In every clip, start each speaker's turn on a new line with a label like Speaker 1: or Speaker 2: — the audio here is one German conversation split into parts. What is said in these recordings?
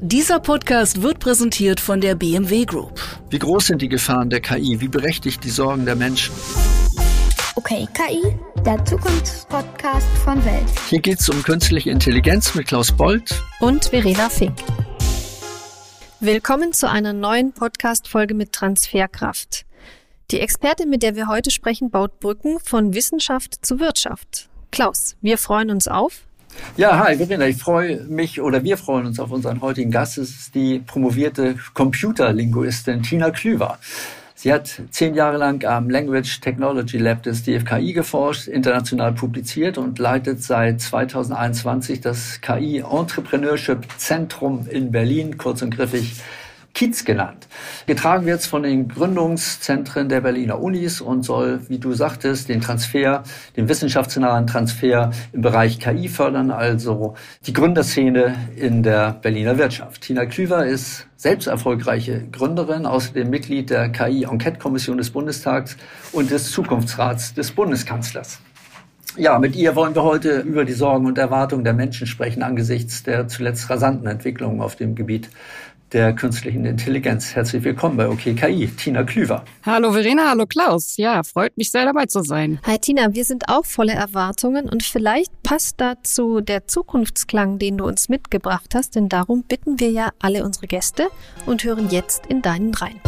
Speaker 1: Dieser Podcast wird präsentiert von der BMW Group.
Speaker 2: Wie groß sind die Gefahren der KI? Wie berechtigt die Sorgen der Menschen?
Speaker 3: Okay, KI, der Zukunftspodcast von Welt.
Speaker 2: Hier geht es um künstliche Intelligenz mit Klaus Bold
Speaker 4: und Verena Fink. Willkommen zu einer neuen Podcast-Folge mit Transferkraft. Die Expertin, mit der wir heute sprechen, baut Brücken von Wissenschaft zu Wirtschaft. Klaus, wir freuen uns auf
Speaker 2: ja, hi Verena, ich freue mich oder wir freuen uns auf unseren heutigen Gast. Es ist die promovierte Computerlinguistin Tina Klüver. Sie hat zehn Jahre lang am Language Technology Lab des DFKI geforscht, international publiziert und leitet seit 2021 das KI Entrepreneurship Zentrum in Berlin, kurz und griffig Kiez genannt. Getragen wird es von den Gründungszentren der Berliner Unis und soll, wie du sagtest, den Transfer, den wissenschaftsnahen Transfer im Bereich KI fördern, also die Gründerszene in der Berliner Wirtschaft. Tina Klüver ist selbst erfolgreiche Gründerin, außerdem Mitglied der KI-Enquete-Kommission des Bundestags und des Zukunftsrats des Bundeskanzlers. Ja, mit ihr wollen wir heute über die Sorgen und Erwartungen der Menschen sprechen angesichts der zuletzt rasanten Entwicklungen auf dem Gebiet der künstlichen Intelligenz. Herzlich willkommen bei OKKI, Tina Klüver.
Speaker 5: Hallo Verena, hallo Klaus. Ja, freut mich sehr dabei zu sein.
Speaker 4: Hi Tina, wir sind auch voller Erwartungen und vielleicht passt dazu der Zukunftsklang, den du uns mitgebracht hast, denn darum bitten wir ja alle unsere Gäste und hören jetzt in deinen rein.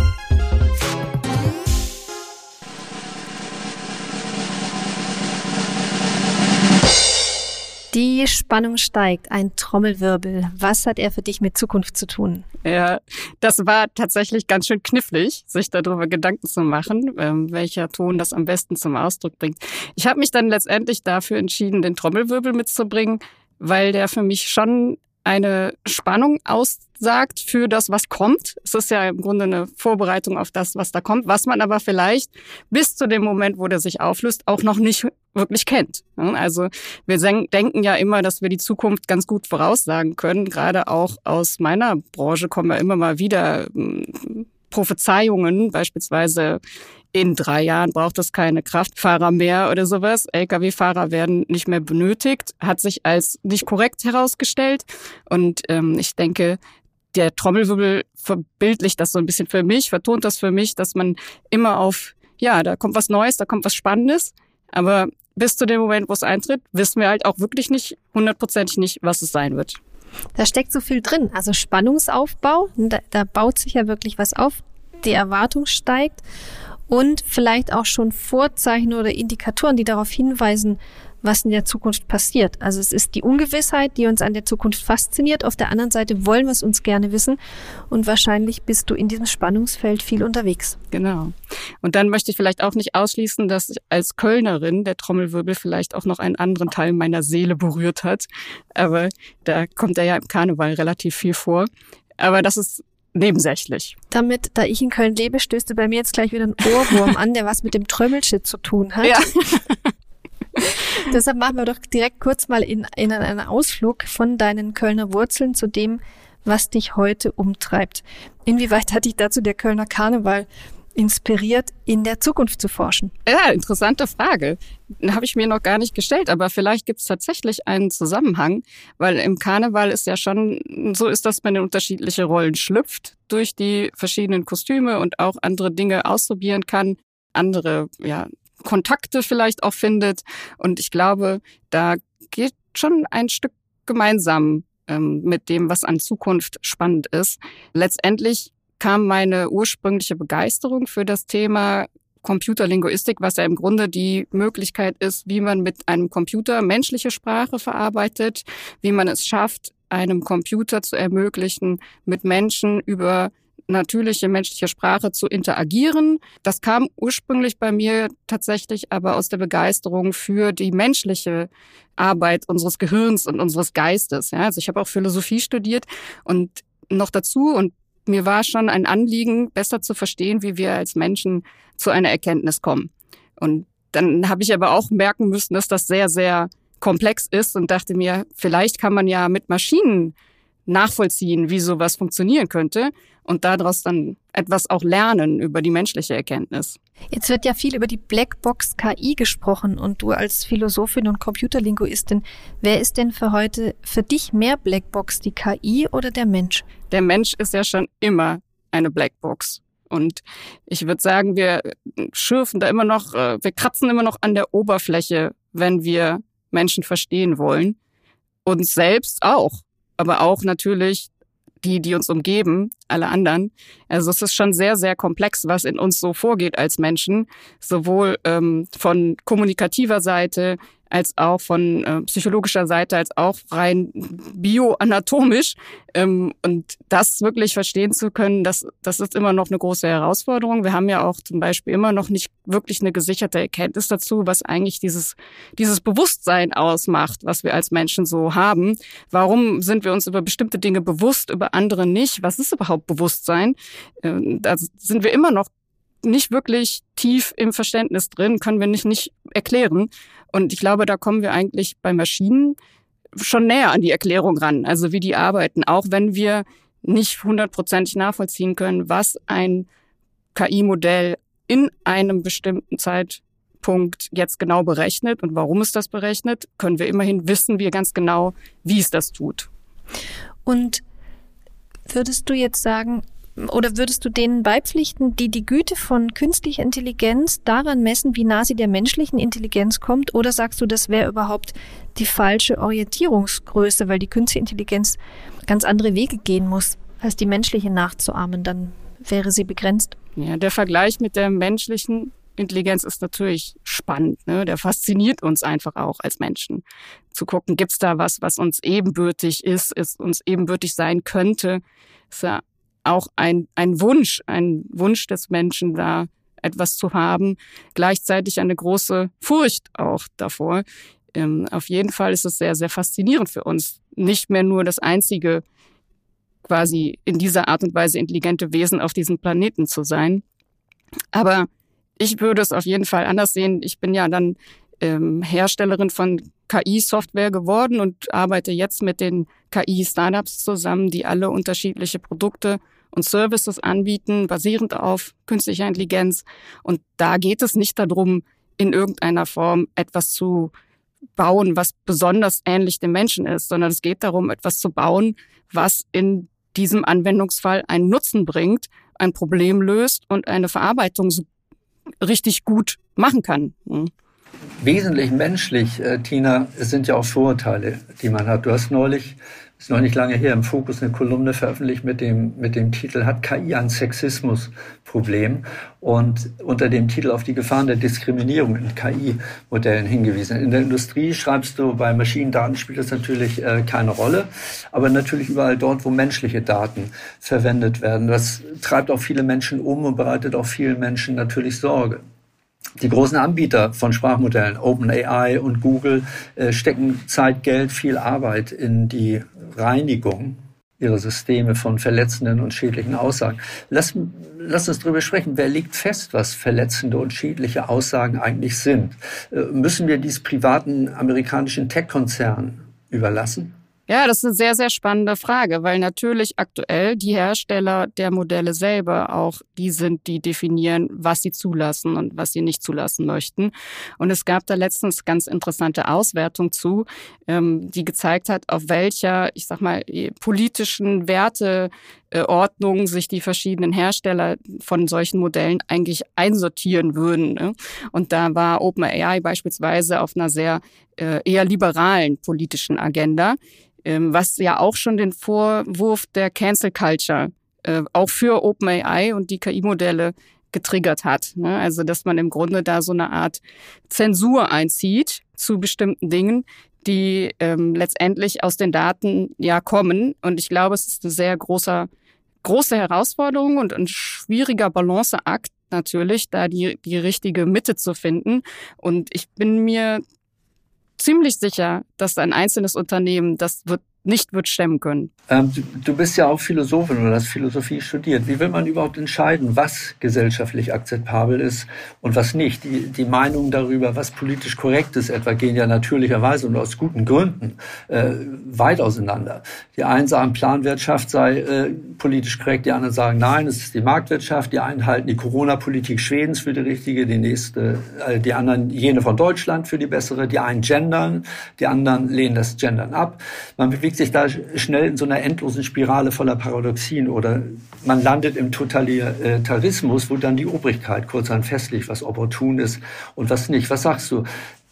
Speaker 4: Die Spannung steigt, ein Trommelwirbel. Was hat er für dich mit Zukunft zu tun?
Speaker 5: Ja, das war tatsächlich ganz schön knifflig, sich darüber Gedanken zu machen, ähm, welcher Ton das am besten zum Ausdruck bringt. Ich habe mich dann letztendlich dafür entschieden, den Trommelwirbel mitzubringen, weil der für mich schon eine Spannung aussagt für das, was kommt. Es ist ja im Grunde eine Vorbereitung auf das, was da kommt, was man aber vielleicht bis zu dem Moment, wo der sich auflöst, auch noch nicht wirklich kennt. Also wir denken ja immer, dass wir die Zukunft ganz gut voraussagen können. Gerade auch aus meiner Branche kommen ja immer mal wieder hm, Prophezeiungen, beispielsweise in drei Jahren braucht es keine Kraftfahrer mehr oder sowas. Lkw-Fahrer werden nicht mehr benötigt, hat sich als nicht korrekt herausgestellt. Und ähm, ich denke, der Trommelwirbel verbildlicht das so ein bisschen für mich, vertont das für mich, dass man immer auf, ja, da kommt was Neues, da kommt was Spannendes. Aber bis zu dem Moment, wo es eintritt, wissen wir halt auch wirklich nicht, hundertprozentig nicht, was es sein wird.
Speaker 4: Da steckt so viel drin. Also Spannungsaufbau, da, da baut sich ja wirklich was auf. Die Erwartung steigt und vielleicht auch schon Vorzeichen oder Indikatoren, die darauf hinweisen, was in der Zukunft passiert. Also es ist die Ungewissheit, die uns an der Zukunft fasziniert. Auf der anderen Seite wollen wir es uns gerne wissen und wahrscheinlich bist du in diesem Spannungsfeld viel unterwegs.
Speaker 5: Genau. Und dann möchte ich vielleicht auch nicht ausschließen, dass als Kölnerin der Trommelwirbel vielleicht auch noch einen anderen Teil meiner Seele berührt hat. Aber da kommt er ja im Karneval relativ viel vor. Aber das ist nebensächlich.
Speaker 4: Damit, da ich in Köln lebe, stößt du bei mir jetzt gleich wieder ein Ohrwurm an, der was mit dem Trömmelshit zu tun hat. Ja. Deshalb machen wir doch direkt kurz mal in, in einen Ausflug von deinen Kölner Wurzeln zu dem, was dich heute umtreibt. Inwieweit hat dich dazu der Kölner Karneval inspiriert, in der Zukunft zu forschen?
Speaker 5: Ja, interessante Frage. Habe ich mir noch gar nicht gestellt, aber vielleicht gibt es tatsächlich einen Zusammenhang, weil im Karneval ist ja schon so ist, dass man in unterschiedliche Rollen schlüpft durch die verschiedenen Kostüme und auch andere Dinge ausprobieren kann, andere ja, Kontakte vielleicht auch findet. Und ich glaube, da geht schon ein Stück gemeinsam ähm, mit dem, was an Zukunft spannend ist. Letztendlich kam meine ursprüngliche Begeisterung für das Thema Computerlinguistik, was ja im Grunde die Möglichkeit ist, wie man mit einem Computer menschliche Sprache verarbeitet, wie man es schafft, einem Computer zu ermöglichen, mit Menschen über natürliche menschliche Sprache zu interagieren. Das kam ursprünglich bei mir tatsächlich aber aus der Begeisterung für die menschliche Arbeit unseres Gehirns und unseres Geistes. Ja, also ich habe auch Philosophie studiert und noch dazu und mir war schon ein Anliegen, besser zu verstehen, wie wir als Menschen zu einer Erkenntnis kommen. Und dann habe ich aber auch merken müssen, dass das sehr, sehr komplex ist und dachte mir, vielleicht kann man ja mit Maschinen nachvollziehen, wie sowas funktionieren könnte und daraus dann etwas auch lernen über die menschliche Erkenntnis.
Speaker 4: Jetzt wird ja viel über die Blackbox KI gesprochen und du als Philosophin und Computerlinguistin, wer ist denn für heute für dich mehr Blackbox, die KI oder der Mensch?
Speaker 5: Der Mensch ist ja schon immer eine Blackbox. Und ich würde sagen, wir schürfen da immer noch, äh, wir kratzen immer noch an der Oberfläche, wenn wir Menschen verstehen wollen. Uns selbst auch, aber auch natürlich die, die uns umgeben, alle anderen. Also es ist schon sehr, sehr komplex, was in uns so vorgeht als Menschen, sowohl ähm, von kommunikativer Seite als auch von äh, psychologischer Seite, als auch rein bioanatomisch. Ähm, und das wirklich verstehen zu können, das, das ist immer noch eine große Herausforderung. Wir haben ja auch zum Beispiel immer noch nicht wirklich eine gesicherte Erkenntnis dazu, was eigentlich dieses, dieses Bewusstsein ausmacht, was wir als Menschen so haben. Warum sind wir uns über bestimmte Dinge bewusst, über andere nicht? Was ist überhaupt Bewusstsein? Äh, da sind wir immer noch nicht wirklich tief im Verständnis drin, können wir nicht, nicht erklären. Und ich glaube, da kommen wir eigentlich bei Maschinen schon näher an die Erklärung ran, also wie die arbeiten, auch wenn wir nicht hundertprozentig nachvollziehen können, was ein KI-Modell in einem bestimmten Zeitpunkt jetzt genau berechnet und warum es das berechnet, können wir immerhin wissen wir ganz genau, wie es das tut.
Speaker 4: Und würdest du jetzt sagen, oder würdest du denen beipflichten, die die Güte von künstlicher Intelligenz daran messen, wie nah sie der menschlichen Intelligenz kommt? Oder sagst du, das wäre überhaupt die falsche Orientierungsgröße, weil die künstliche Intelligenz ganz andere Wege gehen muss, als die menschliche nachzuahmen? Dann wäre sie begrenzt.
Speaker 5: Ja, der Vergleich mit der menschlichen Intelligenz ist natürlich spannend. Ne? Der fasziniert uns einfach auch als Menschen. Zu gucken, gibt's da was, was uns ebenbürtig ist, ist uns ebenbürtig sein könnte. Ist ja auch ein, ein Wunsch, ein Wunsch des Menschen da etwas zu haben, gleichzeitig eine große Furcht auch davor. Ähm, auf jeden Fall ist es sehr, sehr faszinierend für uns, nicht mehr nur das einzige quasi in dieser Art und Weise intelligente Wesen auf diesem Planeten zu sein. Aber ich würde es auf jeden Fall anders sehen. Ich bin ja dann ähm, Herstellerin von KI-Software geworden und arbeite jetzt mit den KI-Startups zusammen, die alle unterschiedliche Produkte und Services anbieten, basierend auf künstlicher Intelligenz. Und da geht es nicht darum, in irgendeiner Form etwas zu bauen, was besonders ähnlich dem Menschen ist, sondern es geht darum, etwas zu bauen, was in diesem Anwendungsfall einen Nutzen bringt, ein Problem löst und eine Verarbeitung richtig gut machen kann.
Speaker 2: Wesentlich menschlich, äh, Tina, sind ja auch Vorurteile, die man hat. Du hast neulich ist noch nicht lange her, im Fokus eine Kolumne veröffentlicht mit dem, mit dem Titel Hat KI ein Sexismusproblem? Und unter dem Titel auf die Gefahren der Diskriminierung in KI-Modellen hingewiesen. In der Industrie schreibst du, bei Maschinendaten spielt das natürlich äh, keine Rolle, aber natürlich überall dort, wo menschliche Daten verwendet werden. Das treibt auch viele Menschen um und bereitet auch vielen Menschen natürlich Sorge. Die großen Anbieter von Sprachmodellen, OpenAI und Google, äh, stecken Zeit, Geld, viel Arbeit in die Reinigung ihrer Systeme von verletzenden und schädlichen Aussagen. Lass, lass uns darüber sprechen. Wer legt fest, was verletzende und schädliche Aussagen eigentlich sind? Äh, müssen wir dies privaten amerikanischen Tech-Konzernen überlassen?
Speaker 5: Ja, das ist eine sehr, sehr spannende Frage, weil natürlich aktuell die Hersteller der Modelle selber auch die sind, die definieren, was sie zulassen und was sie nicht zulassen möchten. Und es gab da letztens ganz interessante Auswertung zu, ähm, die gezeigt hat, auf welcher, ich sag mal, politischen Werteordnung sich die verschiedenen Hersteller von solchen Modellen eigentlich einsortieren würden. Ne? Und da war OpenAI beispielsweise auf einer sehr äh, eher liberalen politischen Agenda ähm, was ja auch schon den Vorwurf der Cancel Culture äh, auch für OpenAI und die KI-Modelle getriggert hat. Ne? Also dass man im Grunde da so eine Art Zensur einzieht zu bestimmten Dingen, die ähm, letztendlich aus den Daten ja kommen. Und ich glaube, es ist eine sehr großer, große Herausforderung und ein schwieriger Balanceakt natürlich, da die, die richtige Mitte zu finden. Und ich bin mir ziemlich sicher, dass ein einzelnes Unternehmen, das wird nicht wird stemmen können.
Speaker 2: Ähm, du, du, bist ja auch Philosophin oder hast Philosophie studiert. Wie will man überhaupt entscheiden, was gesellschaftlich akzeptabel ist und was nicht? Die, die Meinungen darüber, was politisch korrekt ist, etwa gehen ja natürlicherweise und aus guten Gründen äh, weit auseinander. Die einen sagen, Planwirtschaft sei äh, politisch korrekt, die anderen sagen, nein, es ist die Marktwirtschaft. Die einen halten die Corona-Politik Schwedens für die richtige, die nächste, äh, die anderen jene von Deutschland für die bessere. Die einen gendern, die anderen lehnen das Gendern ab. Man bewegt bewegt sich da schnell in so einer endlosen Spirale voller Paradoxien oder man landet im Totalitarismus, wo dann die Obrigkeit kurzerhand festlegt, was opportun ist und was nicht. Was sagst du?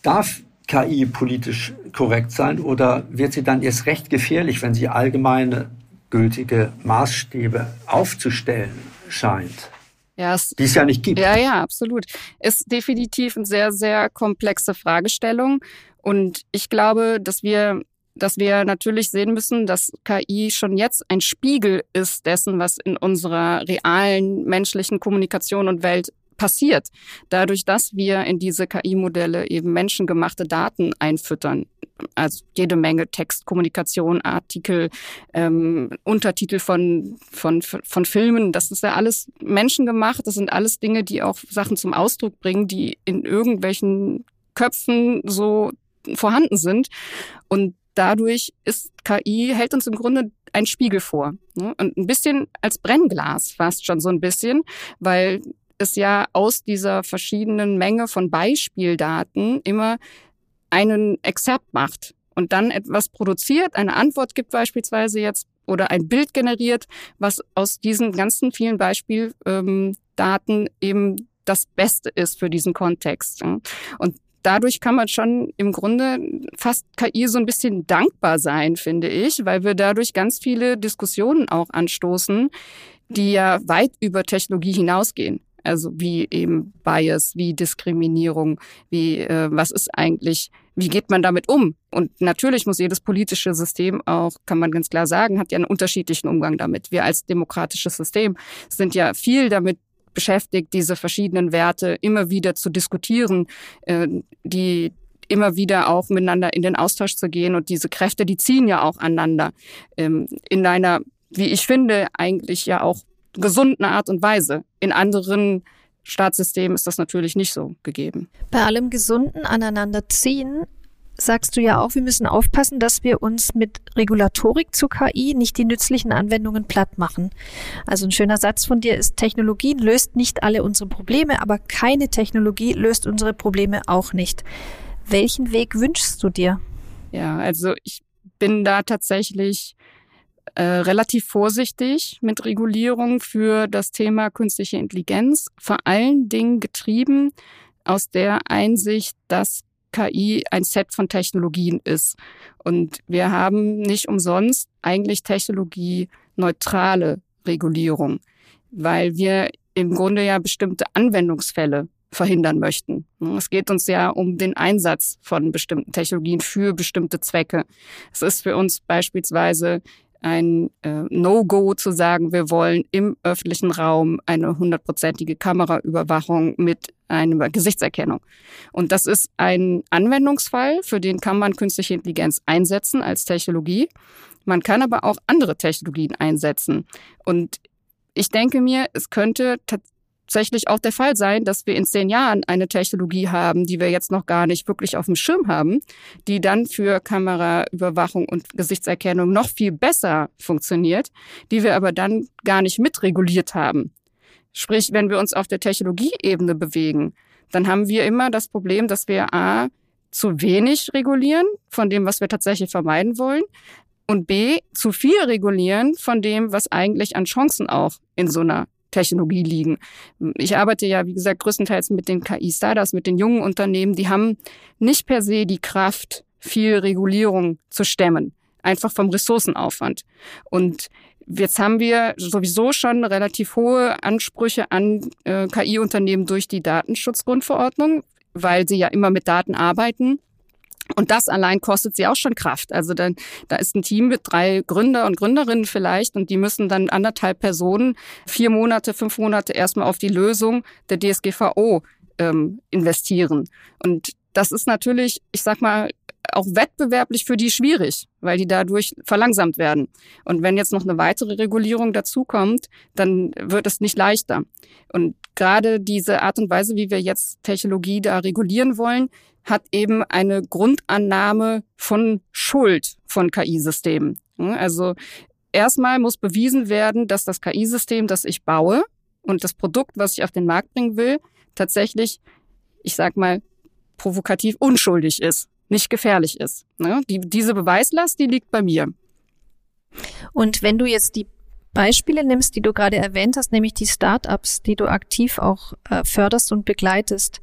Speaker 2: Darf KI politisch korrekt sein oder wird sie dann erst recht gefährlich, wenn sie allgemeine gültige Maßstäbe aufzustellen scheint?
Speaker 5: Ja, es,
Speaker 2: die es ja nicht gibt.
Speaker 5: Ja, ja, absolut. Ist definitiv eine sehr, sehr komplexe Fragestellung. Und ich glaube, dass wir dass wir natürlich sehen müssen, dass KI schon jetzt ein Spiegel ist dessen, was in unserer realen menschlichen Kommunikation und Welt passiert. Dadurch, dass wir in diese KI-Modelle eben menschengemachte Daten einfüttern. Also jede Menge Text, Kommunikation, Artikel, ähm, Untertitel von, von, von Filmen. Das ist ja alles menschengemacht. Das sind alles Dinge, die auch Sachen zum Ausdruck bringen, die in irgendwelchen Köpfen so vorhanden sind. Und dadurch ist KI, hält uns im Grunde ein Spiegel vor. Ne? Und ein bisschen als Brennglas fast schon so ein bisschen, weil es ja aus dieser verschiedenen Menge von Beispieldaten immer einen Exzerpt macht und dann etwas produziert, eine Antwort gibt beispielsweise jetzt oder ein Bild generiert, was aus diesen ganzen vielen Beispieldaten ähm, eben das Beste ist für diesen Kontext. Und dadurch kann man schon im Grunde fast KI so ein bisschen dankbar sein, finde ich, weil wir dadurch ganz viele Diskussionen auch anstoßen, die ja weit über Technologie hinausgehen. Also wie eben Bias, wie Diskriminierung, wie äh, was ist eigentlich, wie geht man damit um? Und natürlich muss jedes politische System auch, kann man ganz klar sagen, hat ja einen unterschiedlichen Umgang damit. Wir als demokratisches System sind ja viel damit beschäftigt, diese verschiedenen Werte immer wieder zu diskutieren, äh, die immer wieder auch miteinander in den Austausch zu gehen. Und diese Kräfte, die ziehen ja auch aneinander ähm, in einer, wie ich finde, eigentlich ja auch gesunden Art und Weise. In anderen Staatssystemen ist das natürlich nicht so gegeben.
Speaker 4: Bei allem gesunden Aneinanderziehen sagst du ja auch, wir müssen aufpassen, dass wir uns mit Regulatorik zu KI nicht die nützlichen Anwendungen platt machen. Also ein schöner Satz von dir ist, Technologie löst nicht alle unsere Probleme, aber keine Technologie löst unsere Probleme auch nicht. Welchen Weg wünschst du dir?
Speaker 5: Ja, also ich bin da tatsächlich äh, relativ vorsichtig mit Regulierung für das Thema künstliche Intelligenz, vor allen Dingen getrieben aus der Einsicht, dass KI ein Set von Technologien ist. Und wir haben nicht umsonst eigentlich technologieneutrale Regulierung, weil wir im Grunde ja bestimmte Anwendungsfälle verhindern möchten. Es geht uns ja um den Einsatz von bestimmten Technologien für bestimmte Zwecke. Es ist für uns beispielsweise ein äh, No-Go zu sagen, wir wollen im öffentlichen Raum eine hundertprozentige Kameraüberwachung mit einer Gesichtserkennung. Und das ist ein Anwendungsfall, für den kann man künstliche Intelligenz einsetzen als Technologie. Man kann aber auch andere Technologien einsetzen. Und ich denke mir, es könnte tatsächlich auch der Fall sein, dass wir in zehn Jahren eine Technologie haben, die wir jetzt noch gar nicht wirklich auf dem Schirm haben, die dann für Kameraüberwachung und Gesichtserkennung noch viel besser funktioniert, die wir aber dann gar nicht mitreguliert haben. Sprich, wenn wir uns auf der Technologieebene bewegen, dann haben wir immer das Problem, dass wir A, zu wenig regulieren von dem, was wir tatsächlich vermeiden wollen, und B, zu viel regulieren von dem, was eigentlich an Chancen auch in so einer Technologie liegen. Ich arbeite ja, wie gesagt, größtenteils mit den KI-Startups, mit den jungen Unternehmen. Die haben nicht per se die Kraft, viel Regulierung zu stemmen. Einfach vom Ressourcenaufwand. Und jetzt haben wir sowieso schon relativ hohe Ansprüche an äh, KI-Unternehmen durch die Datenschutzgrundverordnung, weil sie ja immer mit Daten arbeiten. Und das allein kostet sie auch schon Kraft. Also dann, da ist ein Team mit drei Gründer und Gründerinnen vielleicht und die müssen dann anderthalb Personen vier Monate, fünf Monate erstmal auf die Lösung der DSGVO ähm, investieren. Und das ist natürlich, ich sag mal, auch wettbewerblich für die schwierig, weil die dadurch verlangsamt werden. Und wenn jetzt noch eine weitere Regulierung dazukommt, dann wird es nicht leichter. Und gerade diese Art und Weise, wie wir jetzt Technologie da regulieren wollen, hat eben eine Grundannahme von Schuld von KI-Systemen. Also erstmal muss bewiesen werden, dass das KI-System, das ich baue und das Produkt, was ich auf den Markt bringen will, tatsächlich, ich sag mal, provokativ unschuldig ist, nicht gefährlich ist. Die, diese Beweislast, die liegt bei mir.
Speaker 4: Und wenn du jetzt die Beispiele nimmst, die du gerade erwähnt hast, nämlich die Startups, die du aktiv auch äh, förderst und begleitest,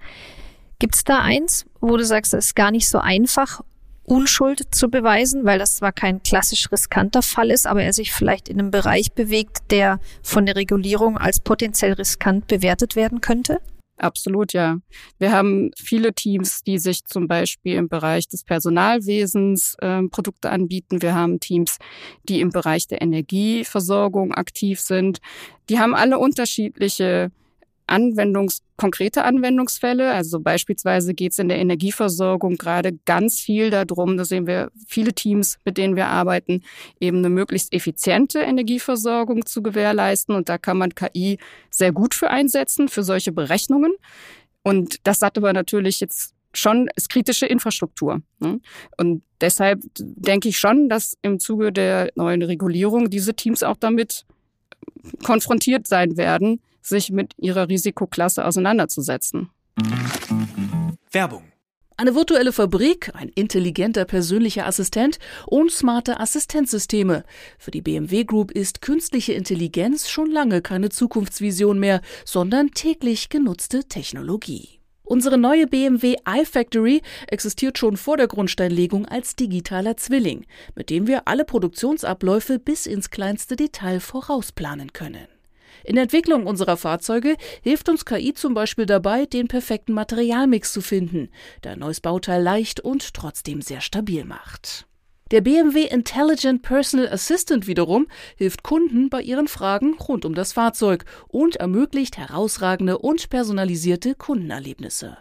Speaker 4: gibt es da eins, wo du sagst, es ist gar nicht so einfach, Unschuld zu beweisen, weil das zwar kein klassisch riskanter Fall ist, aber er sich vielleicht in einem Bereich bewegt, der von der Regulierung als potenziell riskant bewertet werden könnte?
Speaker 5: Absolut, ja. Wir haben viele Teams, die sich zum Beispiel im Bereich des Personalwesens äh, Produkte anbieten. Wir haben Teams, die im Bereich der Energieversorgung aktiv sind. Die haben alle unterschiedliche Anwendungs konkrete Anwendungsfälle. Also beispielsweise geht es in der Energieversorgung gerade ganz viel darum, da sehen wir viele Teams, mit denen wir arbeiten, eben eine möglichst effiziente Energieversorgung zu gewährleisten. Und da kann man KI sehr gut für einsetzen, für solche Berechnungen. Und das hat aber natürlich jetzt schon ist kritische Infrastruktur. Ne? Und deshalb denke ich schon, dass im Zuge der neuen Regulierung diese Teams auch damit konfrontiert sein werden, sich mit ihrer Risikoklasse auseinanderzusetzen.
Speaker 1: Werbung. Eine virtuelle Fabrik, ein intelligenter persönlicher Assistent und smarte Assistenzsysteme. Für die BMW Group ist künstliche Intelligenz schon lange keine Zukunftsvision mehr, sondern täglich genutzte Technologie. Unsere neue BMW iFactory existiert schon vor der Grundsteinlegung als digitaler Zwilling, mit dem wir alle Produktionsabläufe bis ins kleinste Detail vorausplanen können. In der Entwicklung unserer Fahrzeuge hilft uns KI zum Beispiel dabei, den perfekten Materialmix zu finden, der ein neues Bauteil leicht und trotzdem sehr stabil macht. Der BMW Intelligent Personal Assistant wiederum hilft Kunden bei ihren Fragen rund um das Fahrzeug und ermöglicht herausragende und personalisierte Kundenerlebnisse.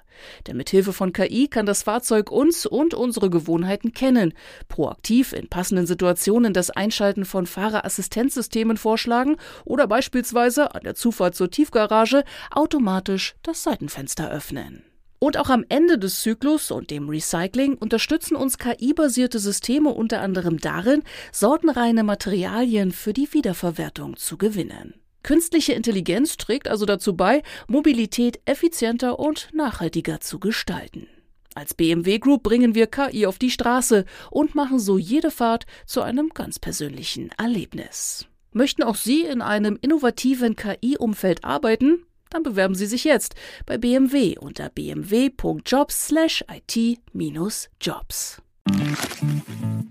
Speaker 1: Denn mit Hilfe von KI kann das Fahrzeug uns und unsere Gewohnheiten kennen, proaktiv in passenden Situationen das Einschalten von Fahrerassistenzsystemen vorschlagen oder beispielsweise an der Zufahrt zur Tiefgarage automatisch das Seitenfenster öffnen. Und auch am Ende des Zyklus und dem Recycling unterstützen uns KI-basierte Systeme unter anderem darin, sortenreine Materialien für die Wiederverwertung zu gewinnen. Künstliche Intelligenz trägt also dazu bei, Mobilität effizienter und nachhaltiger zu gestalten. Als BMW Group bringen wir KI auf die Straße und machen so jede Fahrt zu einem ganz persönlichen Erlebnis. Möchten auch Sie in einem innovativen KI-Umfeld arbeiten? Dann bewerben Sie sich jetzt bei BMW unter bmw.jobs/it-jobs.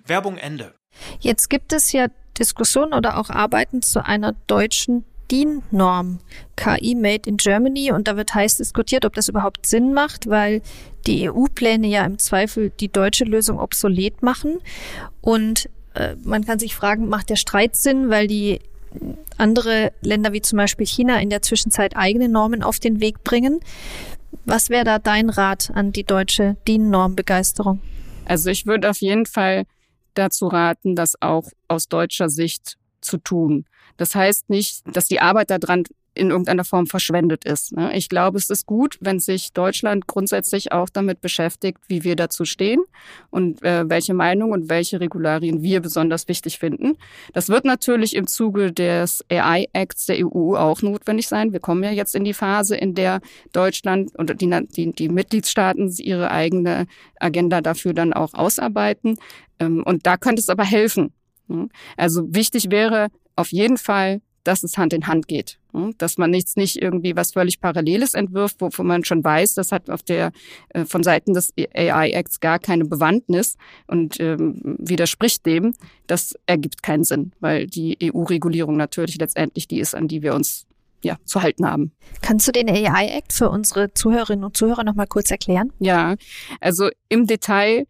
Speaker 6: Werbung Ende.
Speaker 4: Jetzt gibt es ja Diskussionen oder auch Arbeiten zu einer deutschen DIN-Norm, KI Made in Germany, und da wird heiß diskutiert, ob das überhaupt Sinn macht, weil die EU-Pläne ja im Zweifel die deutsche Lösung obsolet machen. Und äh, man kann sich fragen, macht der Streit Sinn, weil die andere Länder wie zum Beispiel China in der Zwischenzeit eigene Normen auf den Weg bringen. Was wäre da dein Rat an die deutsche DIN-Normbegeisterung?
Speaker 5: Also ich würde auf jeden Fall dazu raten, das auch aus deutscher Sicht zu tun. Das heißt nicht, dass die Arbeit daran in irgendeiner Form verschwendet ist. Ne? Ich glaube, es ist gut, wenn sich Deutschland grundsätzlich auch damit beschäftigt, wie wir dazu stehen und äh, welche Meinung und welche Regularien wir besonders wichtig finden. Das wird natürlich im Zuge des AI Acts der EU auch notwendig sein. Wir kommen ja jetzt in die Phase, in der Deutschland und die, die, die Mitgliedstaaten ihre eigene Agenda dafür dann auch ausarbeiten. Ähm, und da könnte es aber helfen. Ne? Also wichtig wäre auf jeden Fall dass es Hand in Hand geht. Dass man nichts nicht irgendwie was völlig Paralleles entwirft, wovon man schon weiß, das hat auf der äh, von Seiten des AI Acts gar keine Bewandtnis und ähm, widerspricht dem. Das ergibt keinen Sinn, weil die EU-Regulierung natürlich letztendlich die ist, an die wir uns ja, zu halten haben.
Speaker 4: Kannst du den AI Act für unsere Zuhörerinnen und Zuhörer noch mal kurz erklären?
Speaker 5: Ja, also im Detail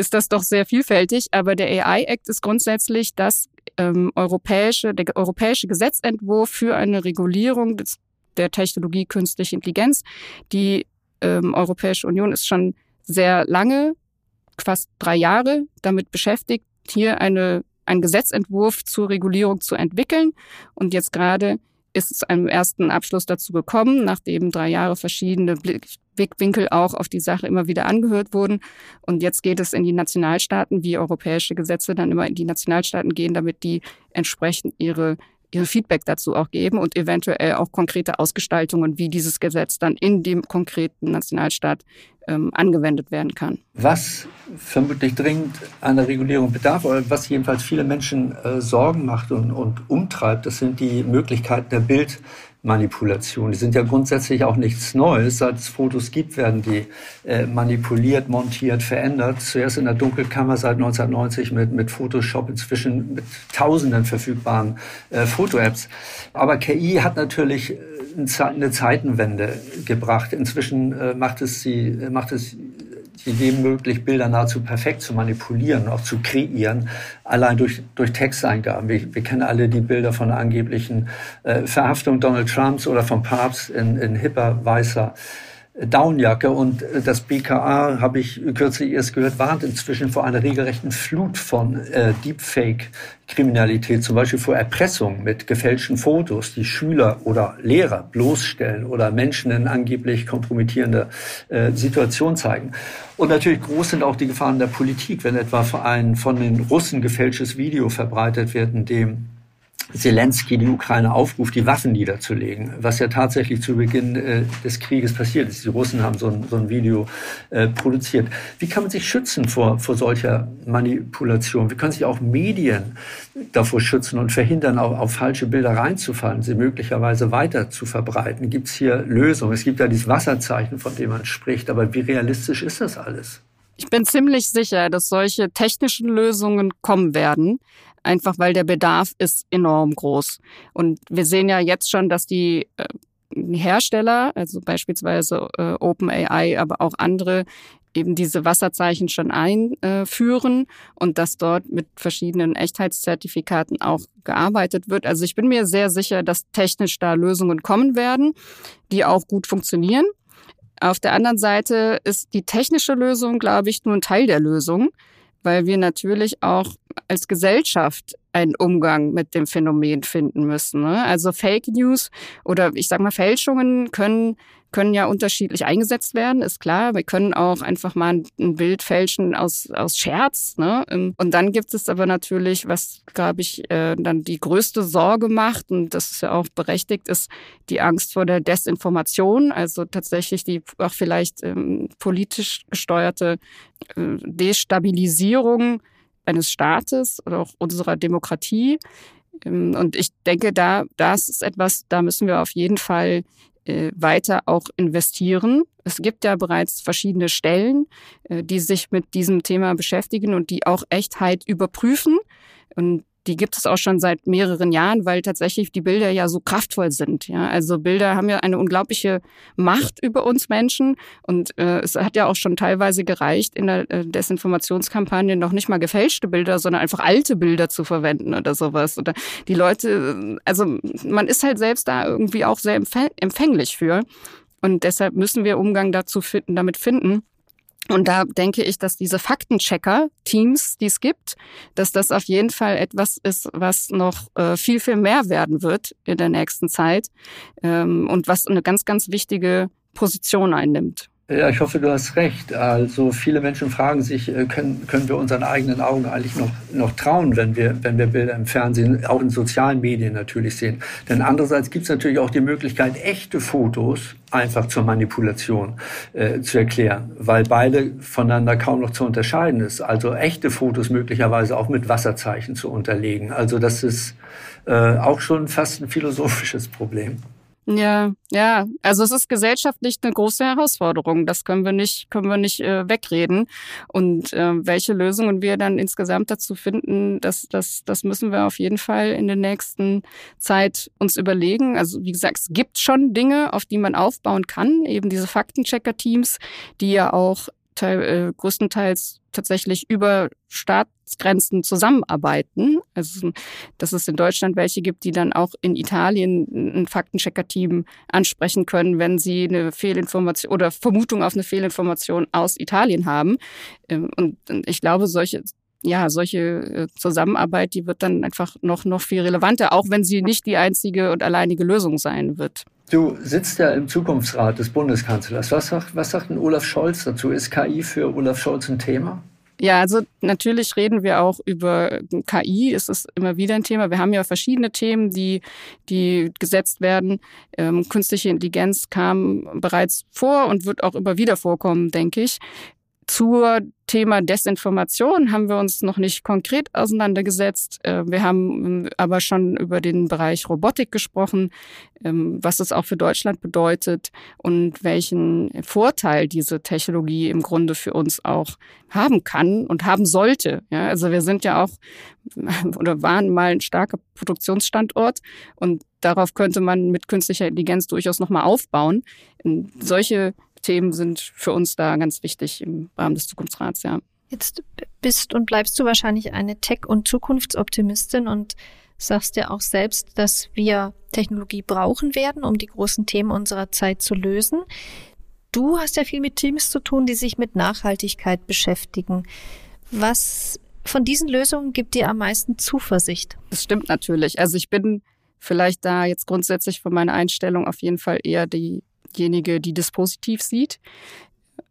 Speaker 5: ist das doch sehr vielfältig, aber der AI Act ist grundsätzlich das ähm, europäische, der europäische Gesetzentwurf für eine Regulierung des, der Technologie künstliche Intelligenz. Die ähm, Europäische Union ist schon sehr lange fast drei Jahre damit beschäftigt, hier eine, einen Gesetzentwurf zur Regulierung zu entwickeln. Und jetzt gerade ist es einem ersten Abschluss dazu gekommen, nachdem drei Jahre verschiedene Blickwinkel auch auf die Sache immer wieder angehört wurden. Und jetzt geht es in die Nationalstaaten, wie europäische Gesetze dann immer in die Nationalstaaten gehen, damit die entsprechend ihre ihr Feedback dazu auch geben und eventuell auch konkrete Ausgestaltungen, wie dieses Gesetz dann in dem konkreten Nationalstaat ähm, angewendet werden kann.
Speaker 2: Was vermutlich dringend einer Regulierung bedarf, oder was jedenfalls viele Menschen äh, Sorgen macht und, und umtreibt, das sind die Möglichkeiten der Bild- Manipulation. Die sind ja grundsätzlich auch nichts Neues. Seit es Fotos gibt, werden die äh, manipuliert, montiert, verändert. Zuerst in der Dunkelkammer seit 1990 mit, mit Photoshop, inzwischen mit tausenden verfügbaren äh, Foto-Apps. Aber KI hat natürlich äh, eine Zeitenwende gebracht. Inzwischen äh, macht es sie, macht es jedem möglich, Bilder nahezu perfekt zu manipulieren, auch zu kreieren, allein durch, durch Texteingaben. Wir, wir kennen alle die Bilder von angeblichen äh, Verhaftung Donald Trumps oder vom Papst in, in hipper, weißer Downjacke und äh, das BKA, habe ich kürzlich erst gehört, warnt inzwischen vor einer regelrechten Flut von äh, Deepfake-Kriminalität, zum Beispiel vor Erpressung mit gefälschten Fotos, die Schüler oder Lehrer bloßstellen oder Menschen in angeblich kompromittierende äh, Situation zeigen. Und natürlich groß sind auch die Gefahren der Politik, wenn etwa ein von den Russen gefälschtes Video verbreitet wird, in dem Zelensky die Ukraine aufruft, die Waffen niederzulegen, was ja tatsächlich zu Beginn äh, des Krieges passiert ist. Die Russen haben so ein, so ein Video äh, produziert. Wie kann man sich schützen vor, vor solcher Manipulation? Wie können sich auch Medien davor schützen und verhindern, auch auf falsche Bilder reinzufallen, sie möglicherweise weiter zu verbreiten? Gibt es hier Lösungen? Es gibt ja dieses Wasserzeichen, von dem man spricht, aber wie realistisch ist das alles?
Speaker 5: Ich bin ziemlich sicher, dass solche technischen Lösungen kommen werden einfach weil der Bedarf ist enorm groß. Und wir sehen ja jetzt schon, dass die äh, Hersteller, also beispielsweise äh, OpenAI, aber auch andere, eben diese Wasserzeichen schon einführen und dass dort mit verschiedenen Echtheitszertifikaten auch gearbeitet wird. Also ich bin mir sehr sicher, dass technisch da Lösungen kommen werden, die auch gut funktionieren. Auf der anderen Seite ist die technische Lösung, glaube ich, nur ein Teil der Lösung weil wir natürlich auch als Gesellschaft einen Umgang mit dem Phänomen finden müssen. Ne? Also Fake News oder ich sage mal Fälschungen können können ja unterschiedlich eingesetzt werden, ist klar. Wir können auch einfach mal ein Bild fälschen aus, aus Scherz. Ne? Ähm, und dann gibt es aber natürlich, was, glaube ich, äh, dann die größte Sorge macht, und das ist ja auch berechtigt, ist die Angst vor der Desinformation, also tatsächlich die auch vielleicht ähm, politisch gesteuerte äh, Destabilisierung eines Staates oder auch unserer Demokratie. Ähm, und ich denke, da, das ist etwas, da müssen wir auf jeden Fall äh, weiter auch investieren. Es gibt ja bereits verschiedene Stellen, äh, die sich mit diesem Thema beschäftigen und die auch Echtheit überprüfen. Und die gibt es auch schon seit mehreren Jahren, weil tatsächlich die Bilder ja so kraftvoll sind. Ja, also Bilder haben ja eine unglaubliche Macht über uns Menschen und äh, es hat ja auch schon teilweise gereicht, in der äh, Desinformationskampagne noch nicht mal gefälschte Bilder, sondern einfach alte Bilder zu verwenden oder sowas. Oder die Leute, also man ist halt selbst da irgendwie auch sehr empfänglich für und deshalb müssen wir Umgang dazu finden, damit finden und da denke ich, dass diese Faktenchecker-Teams, die es gibt, dass das auf jeden Fall etwas ist, was noch äh, viel, viel mehr werden wird in der nächsten Zeit ähm, und was eine ganz, ganz wichtige Position einnimmt.
Speaker 2: Ja, ich hoffe, du hast recht. Also viele Menschen fragen sich, äh, können, können wir unseren eigenen Augen eigentlich noch, noch trauen, wenn wir, wenn wir Bilder im Fernsehen, auch in sozialen Medien natürlich sehen. Denn andererseits gibt es natürlich auch die Möglichkeit, echte Fotos einfach zur Manipulation äh, zu erklären, weil beide voneinander kaum noch zu unterscheiden ist. Also echte Fotos möglicherweise auch mit Wasserzeichen zu unterlegen. Also das ist äh, auch schon fast ein philosophisches Problem.
Speaker 5: Ja, ja. Also es ist gesellschaftlich eine große Herausforderung. Das können wir nicht, können wir nicht äh, wegreden. Und äh, welche Lösungen wir dann insgesamt dazu finden, das, das, das müssen wir auf jeden Fall in der nächsten Zeit uns überlegen. Also wie gesagt, es gibt schon Dinge, auf die man aufbauen kann. Eben diese Faktenchecker-Teams, die ja auch teil, äh, größtenteils tatsächlich über Staatsgrenzen zusammenarbeiten. Also, dass es in Deutschland welche gibt, die dann auch in Italien ein Faktenchecker-Team ansprechen können, wenn sie eine Fehlinformation oder Vermutung auf eine Fehlinformation aus Italien haben. Ähm, und ich glaube, solche ja, solche äh, Zusammenarbeit, die wird dann einfach noch, noch viel relevanter, auch wenn sie nicht die einzige und alleinige Lösung sein wird.
Speaker 2: Du sitzt ja im Zukunftsrat des Bundeskanzlers. Was sagt, was sagt denn Olaf Scholz dazu? Ist KI für Olaf Scholz ein Thema?
Speaker 5: Ja, also natürlich reden wir auch über KI. Es ist immer wieder ein Thema. Wir haben ja verschiedene Themen, die, die gesetzt werden. Ähm, künstliche Intelligenz kam bereits vor und wird auch immer wieder vorkommen, denke ich. Zur Thema Desinformation haben wir uns noch nicht konkret auseinandergesetzt. Äh, wir haben ähm, aber schon über den Bereich Robotik gesprochen, ähm, was es auch für Deutschland bedeutet und welchen Vorteil diese Technologie im Grunde für uns auch haben kann und haben sollte. Ja, also wir sind ja auch oder waren mal ein starker Produktionsstandort und darauf könnte man mit künstlicher Intelligenz durchaus nochmal aufbauen. Solche Themen sind für uns da ganz wichtig im Rahmen des Zukunftsrats, ja.
Speaker 4: Jetzt bist und bleibst du wahrscheinlich eine Tech- und Zukunftsoptimistin und sagst ja auch selbst, dass wir Technologie brauchen werden, um die großen Themen unserer Zeit zu lösen. Du hast ja viel mit Teams zu tun, die sich mit Nachhaltigkeit beschäftigen. Was von diesen Lösungen gibt dir am meisten Zuversicht?
Speaker 5: Das stimmt natürlich. Also ich bin vielleicht da jetzt grundsätzlich von meiner Einstellung auf jeden Fall eher die diejenige, die das positiv sieht.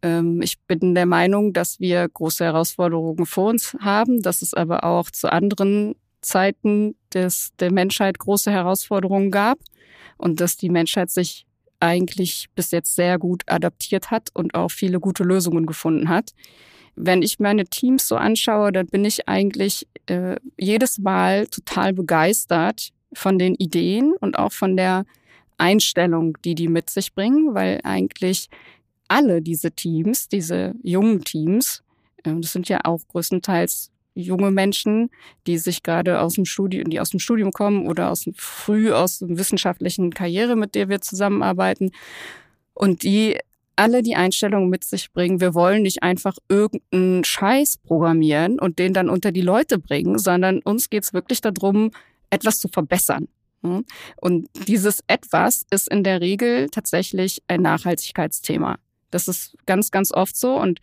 Speaker 5: Ähm, ich bin der Meinung, dass wir große Herausforderungen vor uns haben, dass es aber auch zu anderen Zeiten des, der Menschheit große Herausforderungen gab und dass die Menschheit sich eigentlich bis jetzt sehr gut adaptiert hat und auch viele gute Lösungen gefunden hat. Wenn ich meine Teams so anschaue, dann bin ich eigentlich äh, jedes Mal total begeistert von den Ideen und auch von der Einstellung, die die mit sich bringen, weil eigentlich alle diese Teams, diese jungen Teams, ähm, das sind ja auch größtenteils junge Menschen, die sich gerade aus dem Studium, die aus dem Studium kommen oder aus früh aus der wissenschaftlichen Karriere, mit der wir zusammenarbeiten und die alle die Einstellung mit sich bringen, wir wollen nicht einfach irgendeinen Scheiß programmieren und den dann unter die Leute bringen, sondern uns geht's wirklich darum, etwas zu verbessern. Hm? Und dieses etwas ist in der Regel tatsächlich ein Nachhaltigkeitsthema. Das ist ganz, ganz oft so. Und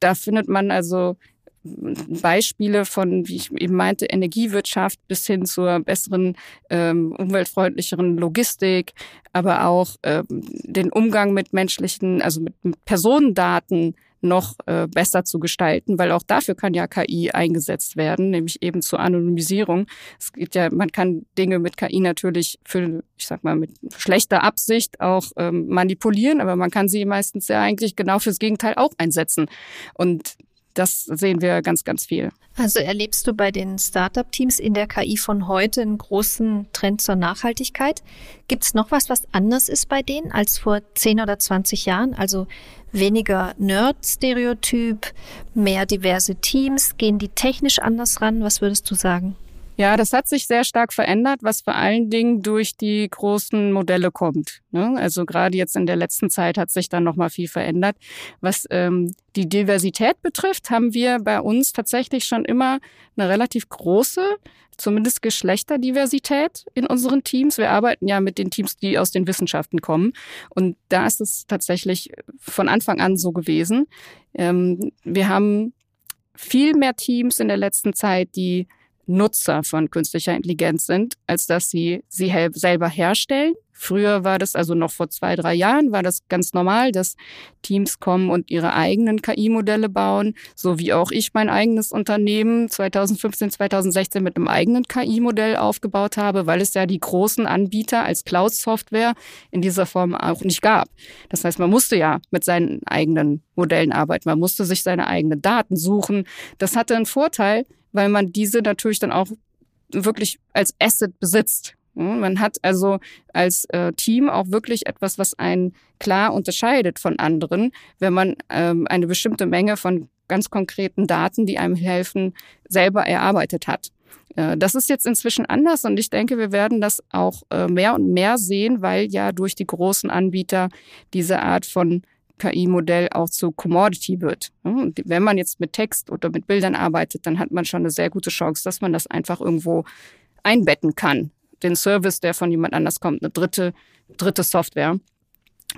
Speaker 5: da findet man also Beispiele von, wie ich eben meinte, Energiewirtschaft bis hin zur besseren, ähm, umweltfreundlicheren Logistik, aber auch ähm, den Umgang mit menschlichen, also mit Personendaten, noch äh, besser zu gestalten, weil auch dafür kann ja KI eingesetzt werden, nämlich eben zur Anonymisierung. Es gibt ja, man kann Dinge mit KI natürlich für, ich sag mal, mit schlechter Absicht auch ähm, manipulieren, aber man kann sie meistens ja eigentlich genau fürs Gegenteil auch einsetzen. Und das sehen wir ganz, ganz viel.
Speaker 4: Also erlebst du bei den Startup-Teams in der KI von heute einen großen Trend zur Nachhaltigkeit? Gibt es noch was, was anders ist bei denen als vor 10 oder 20 Jahren? Also weniger Nerd-Stereotyp, mehr diverse Teams? Gehen die technisch anders ran? Was würdest du sagen?
Speaker 5: Ja, das hat sich sehr stark verändert, was vor allen Dingen durch die großen Modelle kommt. Ne? Also gerade jetzt in der letzten Zeit hat sich dann noch mal viel verändert. Was ähm, die Diversität betrifft, haben wir bei uns tatsächlich schon immer eine relativ große, zumindest Geschlechterdiversität in unseren Teams. Wir arbeiten ja mit den Teams, die aus den Wissenschaften kommen. Und da ist es tatsächlich von Anfang an so gewesen. Ähm, wir haben viel mehr Teams in der letzten Zeit, die Nutzer von künstlicher Intelligenz sind, als dass sie sie selber herstellen. Früher war das, also noch vor zwei, drei Jahren, war das ganz normal, dass Teams kommen und ihre eigenen KI-Modelle bauen, so wie auch ich mein eigenes Unternehmen 2015, 2016 mit einem eigenen KI-Modell aufgebaut habe, weil es ja die großen Anbieter als Cloud-Software in dieser Form auch nicht gab. Das heißt, man musste ja mit seinen eigenen Modellen arbeiten, man musste sich seine eigenen Daten suchen. Das hatte einen Vorteil, weil man diese natürlich dann auch wirklich als Asset besitzt. Man hat also als äh, Team auch wirklich etwas, was einen klar unterscheidet von anderen, wenn man ähm, eine bestimmte Menge von ganz konkreten Daten, die einem helfen, selber erarbeitet hat. Äh, das ist jetzt inzwischen anders und ich denke, wir werden das auch äh, mehr und mehr sehen, weil ja durch die großen Anbieter diese Art von KI-Modell auch zu Commodity wird. Und wenn man jetzt mit Text oder mit Bildern arbeitet, dann hat man schon eine sehr gute Chance, dass man das einfach irgendwo einbetten kann. Den Service, der von jemand anders kommt, eine dritte, dritte Software.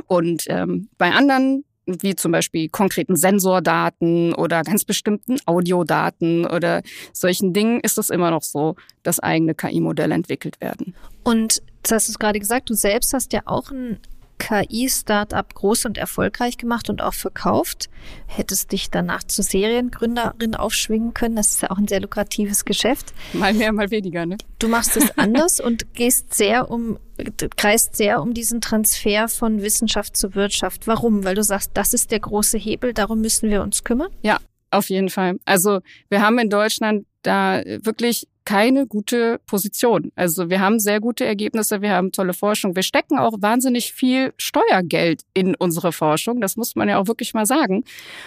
Speaker 5: Und ähm, bei anderen wie zum Beispiel konkreten Sensordaten oder ganz bestimmten Audiodaten oder solchen Dingen ist es immer noch so, dass eigene KI-Modelle entwickelt werden.
Speaker 4: Und das hast du gerade gesagt, du selbst hast ja auch ein KI-Startup groß und erfolgreich gemacht und auch verkauft. Hättest dich danach zur Seriengründerin aufschwingen können. Das ist ja auch ein sehr lukratives Geschäft.
Speaker 5: Mal mehr, mal weniger, ne?
Speaker 4: Du machst es anders und gehst sehr um kreist sehr um diesen Transfer von Wissenschaft zu Wirtschaft. Warum? Weil du sagst, das ist der große Hebel, darum müssen wir uns kümmern?
Speaker 5: Ja, auf jeden Fall. Also wir haben in Deutschland da wirklich keine gute Position. Also wir haben sehr gute Ergebnisse, wir haben tolle Forschung. Wir stecken auch wahnsinnig viel Steuergeld in unsere Forschung. Das muss man ja auch wirklich mal sagen.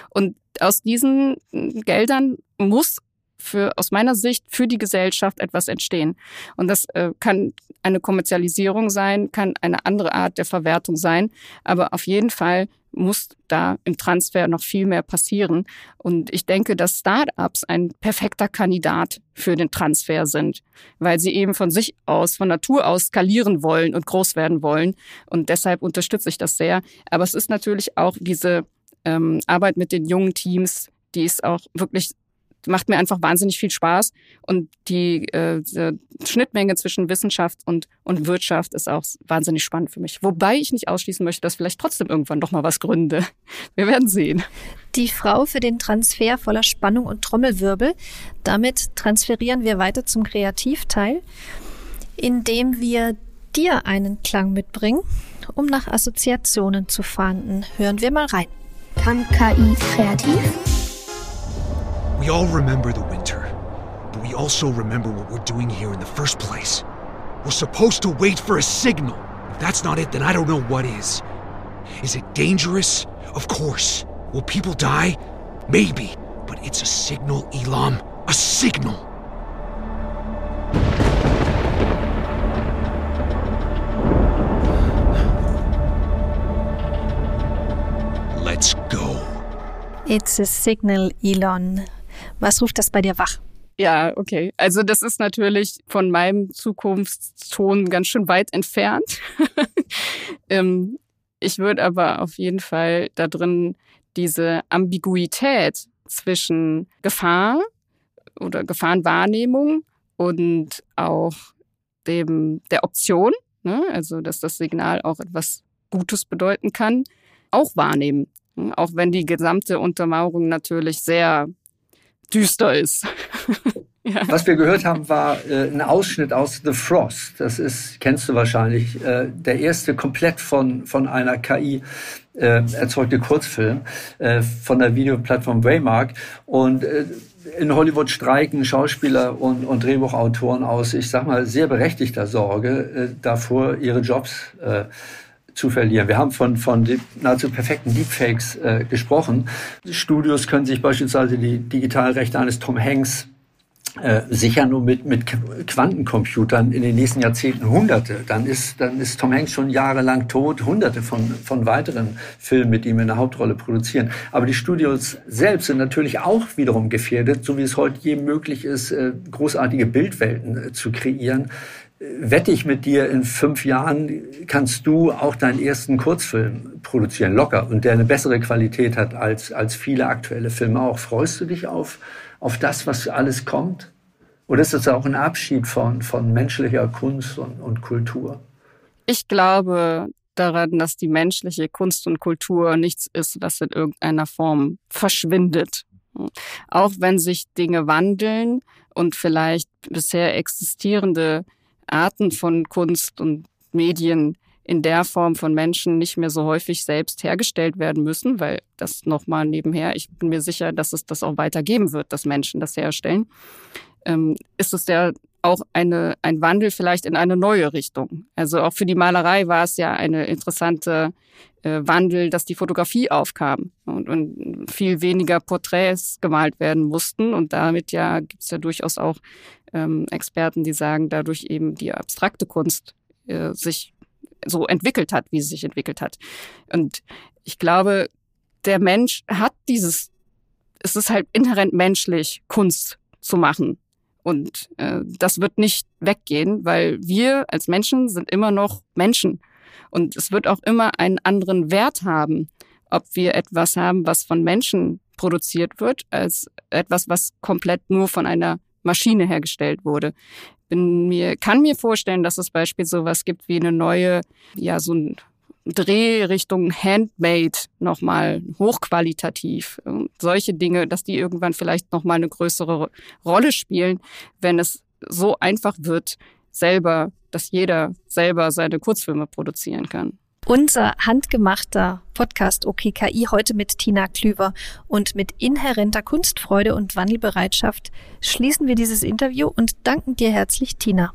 Speaker 5: Und aus diesen Geldern muss für, aus meiner Sicht für die Gesellschaft etwas entstehen. Und das äh, kann eine Kommerzialisierung sein, kann eine andere Art der Verwertung sein. Aber auf jeden Fall muss da im Transfer noch viel mehr passieren. Und ich denke, dass Startups ein perfekter Kandidat für den Transfer sind, weil sie eben von sich aus, von Natur aus skalieren wollen und groß werden wollen. Und deshalb unterstütze ich das sehr. Aber es ist natürlich auch diese ähm, Arbeit mit den jungen Teams, die ist auch wirklich macht mir einfach wahnsinnig viel Spaß. Und die, äh, die Schnittmenge zwischen Wissenschaft und, und Wirtschaft ist auch wahnsinnig spannend für mich. Wobei ich nicht ausschließen möchte, dass vielleicht trotzdem irgendwann doch mal was gründe. Wir werden sehen.
Speaker 4: Die Frau für den Transfer voller Spannung und Trommelwirbel. Damit transferieren wir weiter zum Kreativteil, indem wir dir einen Klang mitbringen, um nach Assoziationen zu fahnden. Hören wir mal rein.
Speaker 3: Kann KI kreativ?
Speaker 7: We all remember the winter, but we also remember what we're doing here in the first place. We're supposed to wait for a signal. If that's not it, then I don't know what is. Is it dangerous? Of course. Will people die? Maybe. But it's a signal, Elam. A signal. Let's go.
Speaker 4: It's a signal, Elon. Was ruft das bei dir wach?
Speaker 5: Ja, okay. Also das ist natürlich von meinem Zukunftston ganz schön weit entfernt. ähm, ich würde aber auf jeden Fall da drin diese Ambiguität zwischen Gefahr oder Gefahrenwahrnehmung und auch dem der Option, ne? also dass das Signal auch etwas Gutes bedeuten kann, auch wahrnehmen. Auch wenn die gesamte Untermauerung natürlich sehr düster ist.
Speaker 2: ja. Was wir gehört haben, war äh, ein Ausschnitt aus The Frost. Das ist, kennst du wahrscheinlich, äh, der erste komplett von, von einer KI äh, erzeugte Kurzfilm äh, von der Videoplattform Waymark. Und äh, in Hollywood streiken Schauspieler und, und Drehbuchautoren aus, ich sag mal, sehr berechtigter Sorge äh, davor, ihre Jobs äh, zu verlieren. Wir haben von, von nahezu perfekten Deepfakes äh, gesprochen. Studios können sich beispielsweise die Digitalrechte eines Tom Hanks äh, sichern nur mit, mit Quantencomputern in den nächsten Jahrzehnten Hunderte. Dann ist, dann ist Tom Hanks schon jahrelang tot, Hunderte von, von weiteren Filmen, mit ihm in der Hauptrolle produzieren. Aber die Studios selbst sind natürlich auch wiederum gefährdet, so wie es heute jedem möglich ist, äh, großartige Bildwelten äh, zu kreieren wette ich mit dir, in fünf Jahren kannst du auch deinen ersten Kurzfilm produzieren, locker, und der eine bessere Qualität hat als, als viele aktuelle Filme auch. Freust du dich auf, auf das, was alles kommt? Oder ist das auch ein Abschied von, von menschlicher Kunst und, und Kultur?
Speaker 5: Ich glaube daran, dass die menschliche Kunst und Kultur nichts ist, was in irgendeiner Form verschwindet. Auch wenn sich Dinge wandeln und vielleicht bisher existierende Arten von Kunst und Medien in der Form von Menschen nicht mehr so häufig selbst hergestellt werden müssen, weil das nochmal nebenher, ich bin mir sicher, dass es das auch weitergeben wird, dass Menschen das herstellen, ähm, ist es ja auch eine, ein Wandel vielleicht in eine neue Richtung. Also auch für die Malerei war es ja eine interessante Wandel, dass die Fotografie aufkam und, und viel weniger Porträts gemalt werden mussten. Und damit ja gibt es ja durchaus auch ähm, Experten, die sagen, dadurch eben die abstrakte Kunst äh, sich so entwickelt hat, wie sie sich entwickelt hat. Und ich glaube, der Mensch hat dieses, es ist halt inhärent menschlich, Kunst zu machen. Und äh, das wird nicht weggehen, weil wir als Menschen sind immer noch Menschen. Und es wird auch immer einen anderen Wert haben, ob wir etwas haben, was von Menschen produziert wird, als etwas, was komplett nur von einer Maschine hergestellt wurde. Bin mir, kann mir vorstellen, dass es beispielsweise sowas gibt wie eine neue, ja, so ein Dreh Richtung Handmade nochmal hochqualitativ. Solche Dinge, dass die irgendwann vielleicht nochmal eine größere Rolle spielen, wenn es so einfach wird, selber, dass jeder selber seine Kurzfilme produzieren kann.
Speaker 4: Unser handgemachter Podcast OKKI heute mit Tina Klüver und mit inhärenter Kunstfreude und Wandelbereitschaft schließen wir dieses Interview und danken dir herzlich, Tina.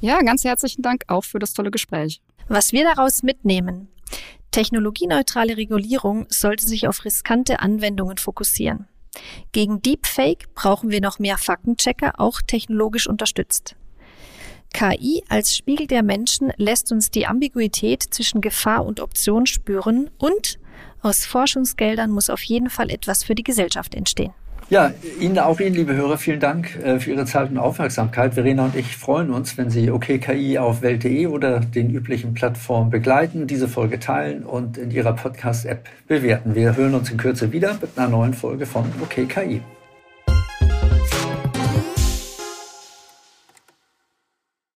Speaker 5: Ja, ganz herzlichen Dank auch für das tolle Gespräch.
Speaker 4: Was wir daraus mitnehmen. Technologieneutrale Regulierung sollte sich auf riskante Anwendungen fokussieren. Gegen Deepfake brauchen wir noch mehr Faktenchecker, auch technologisch unterstützt. KI als Spiegel der Menschen lässt uns die Ambiguität zwischen Gefahr und Option spüren und aus Forschungsgeldern muss auf jeden Fall etwas für die Gesellschaft entstehen.
Speaker 2: Ja, Ihnen auch Ihnen, liebe Hörer, vielen Dank äh, für Ihre Zeit und Aufmerksamkeit. Verena und ich freuen uns, wenn Sie OKKI auf Welt.de oder den üblichen Plattformen begleiten, diese Folge teilen und in Ihrer Podcast-App bewerten. Wir hören uns in Kürze wieder mit einer neuen Folge von OKKI.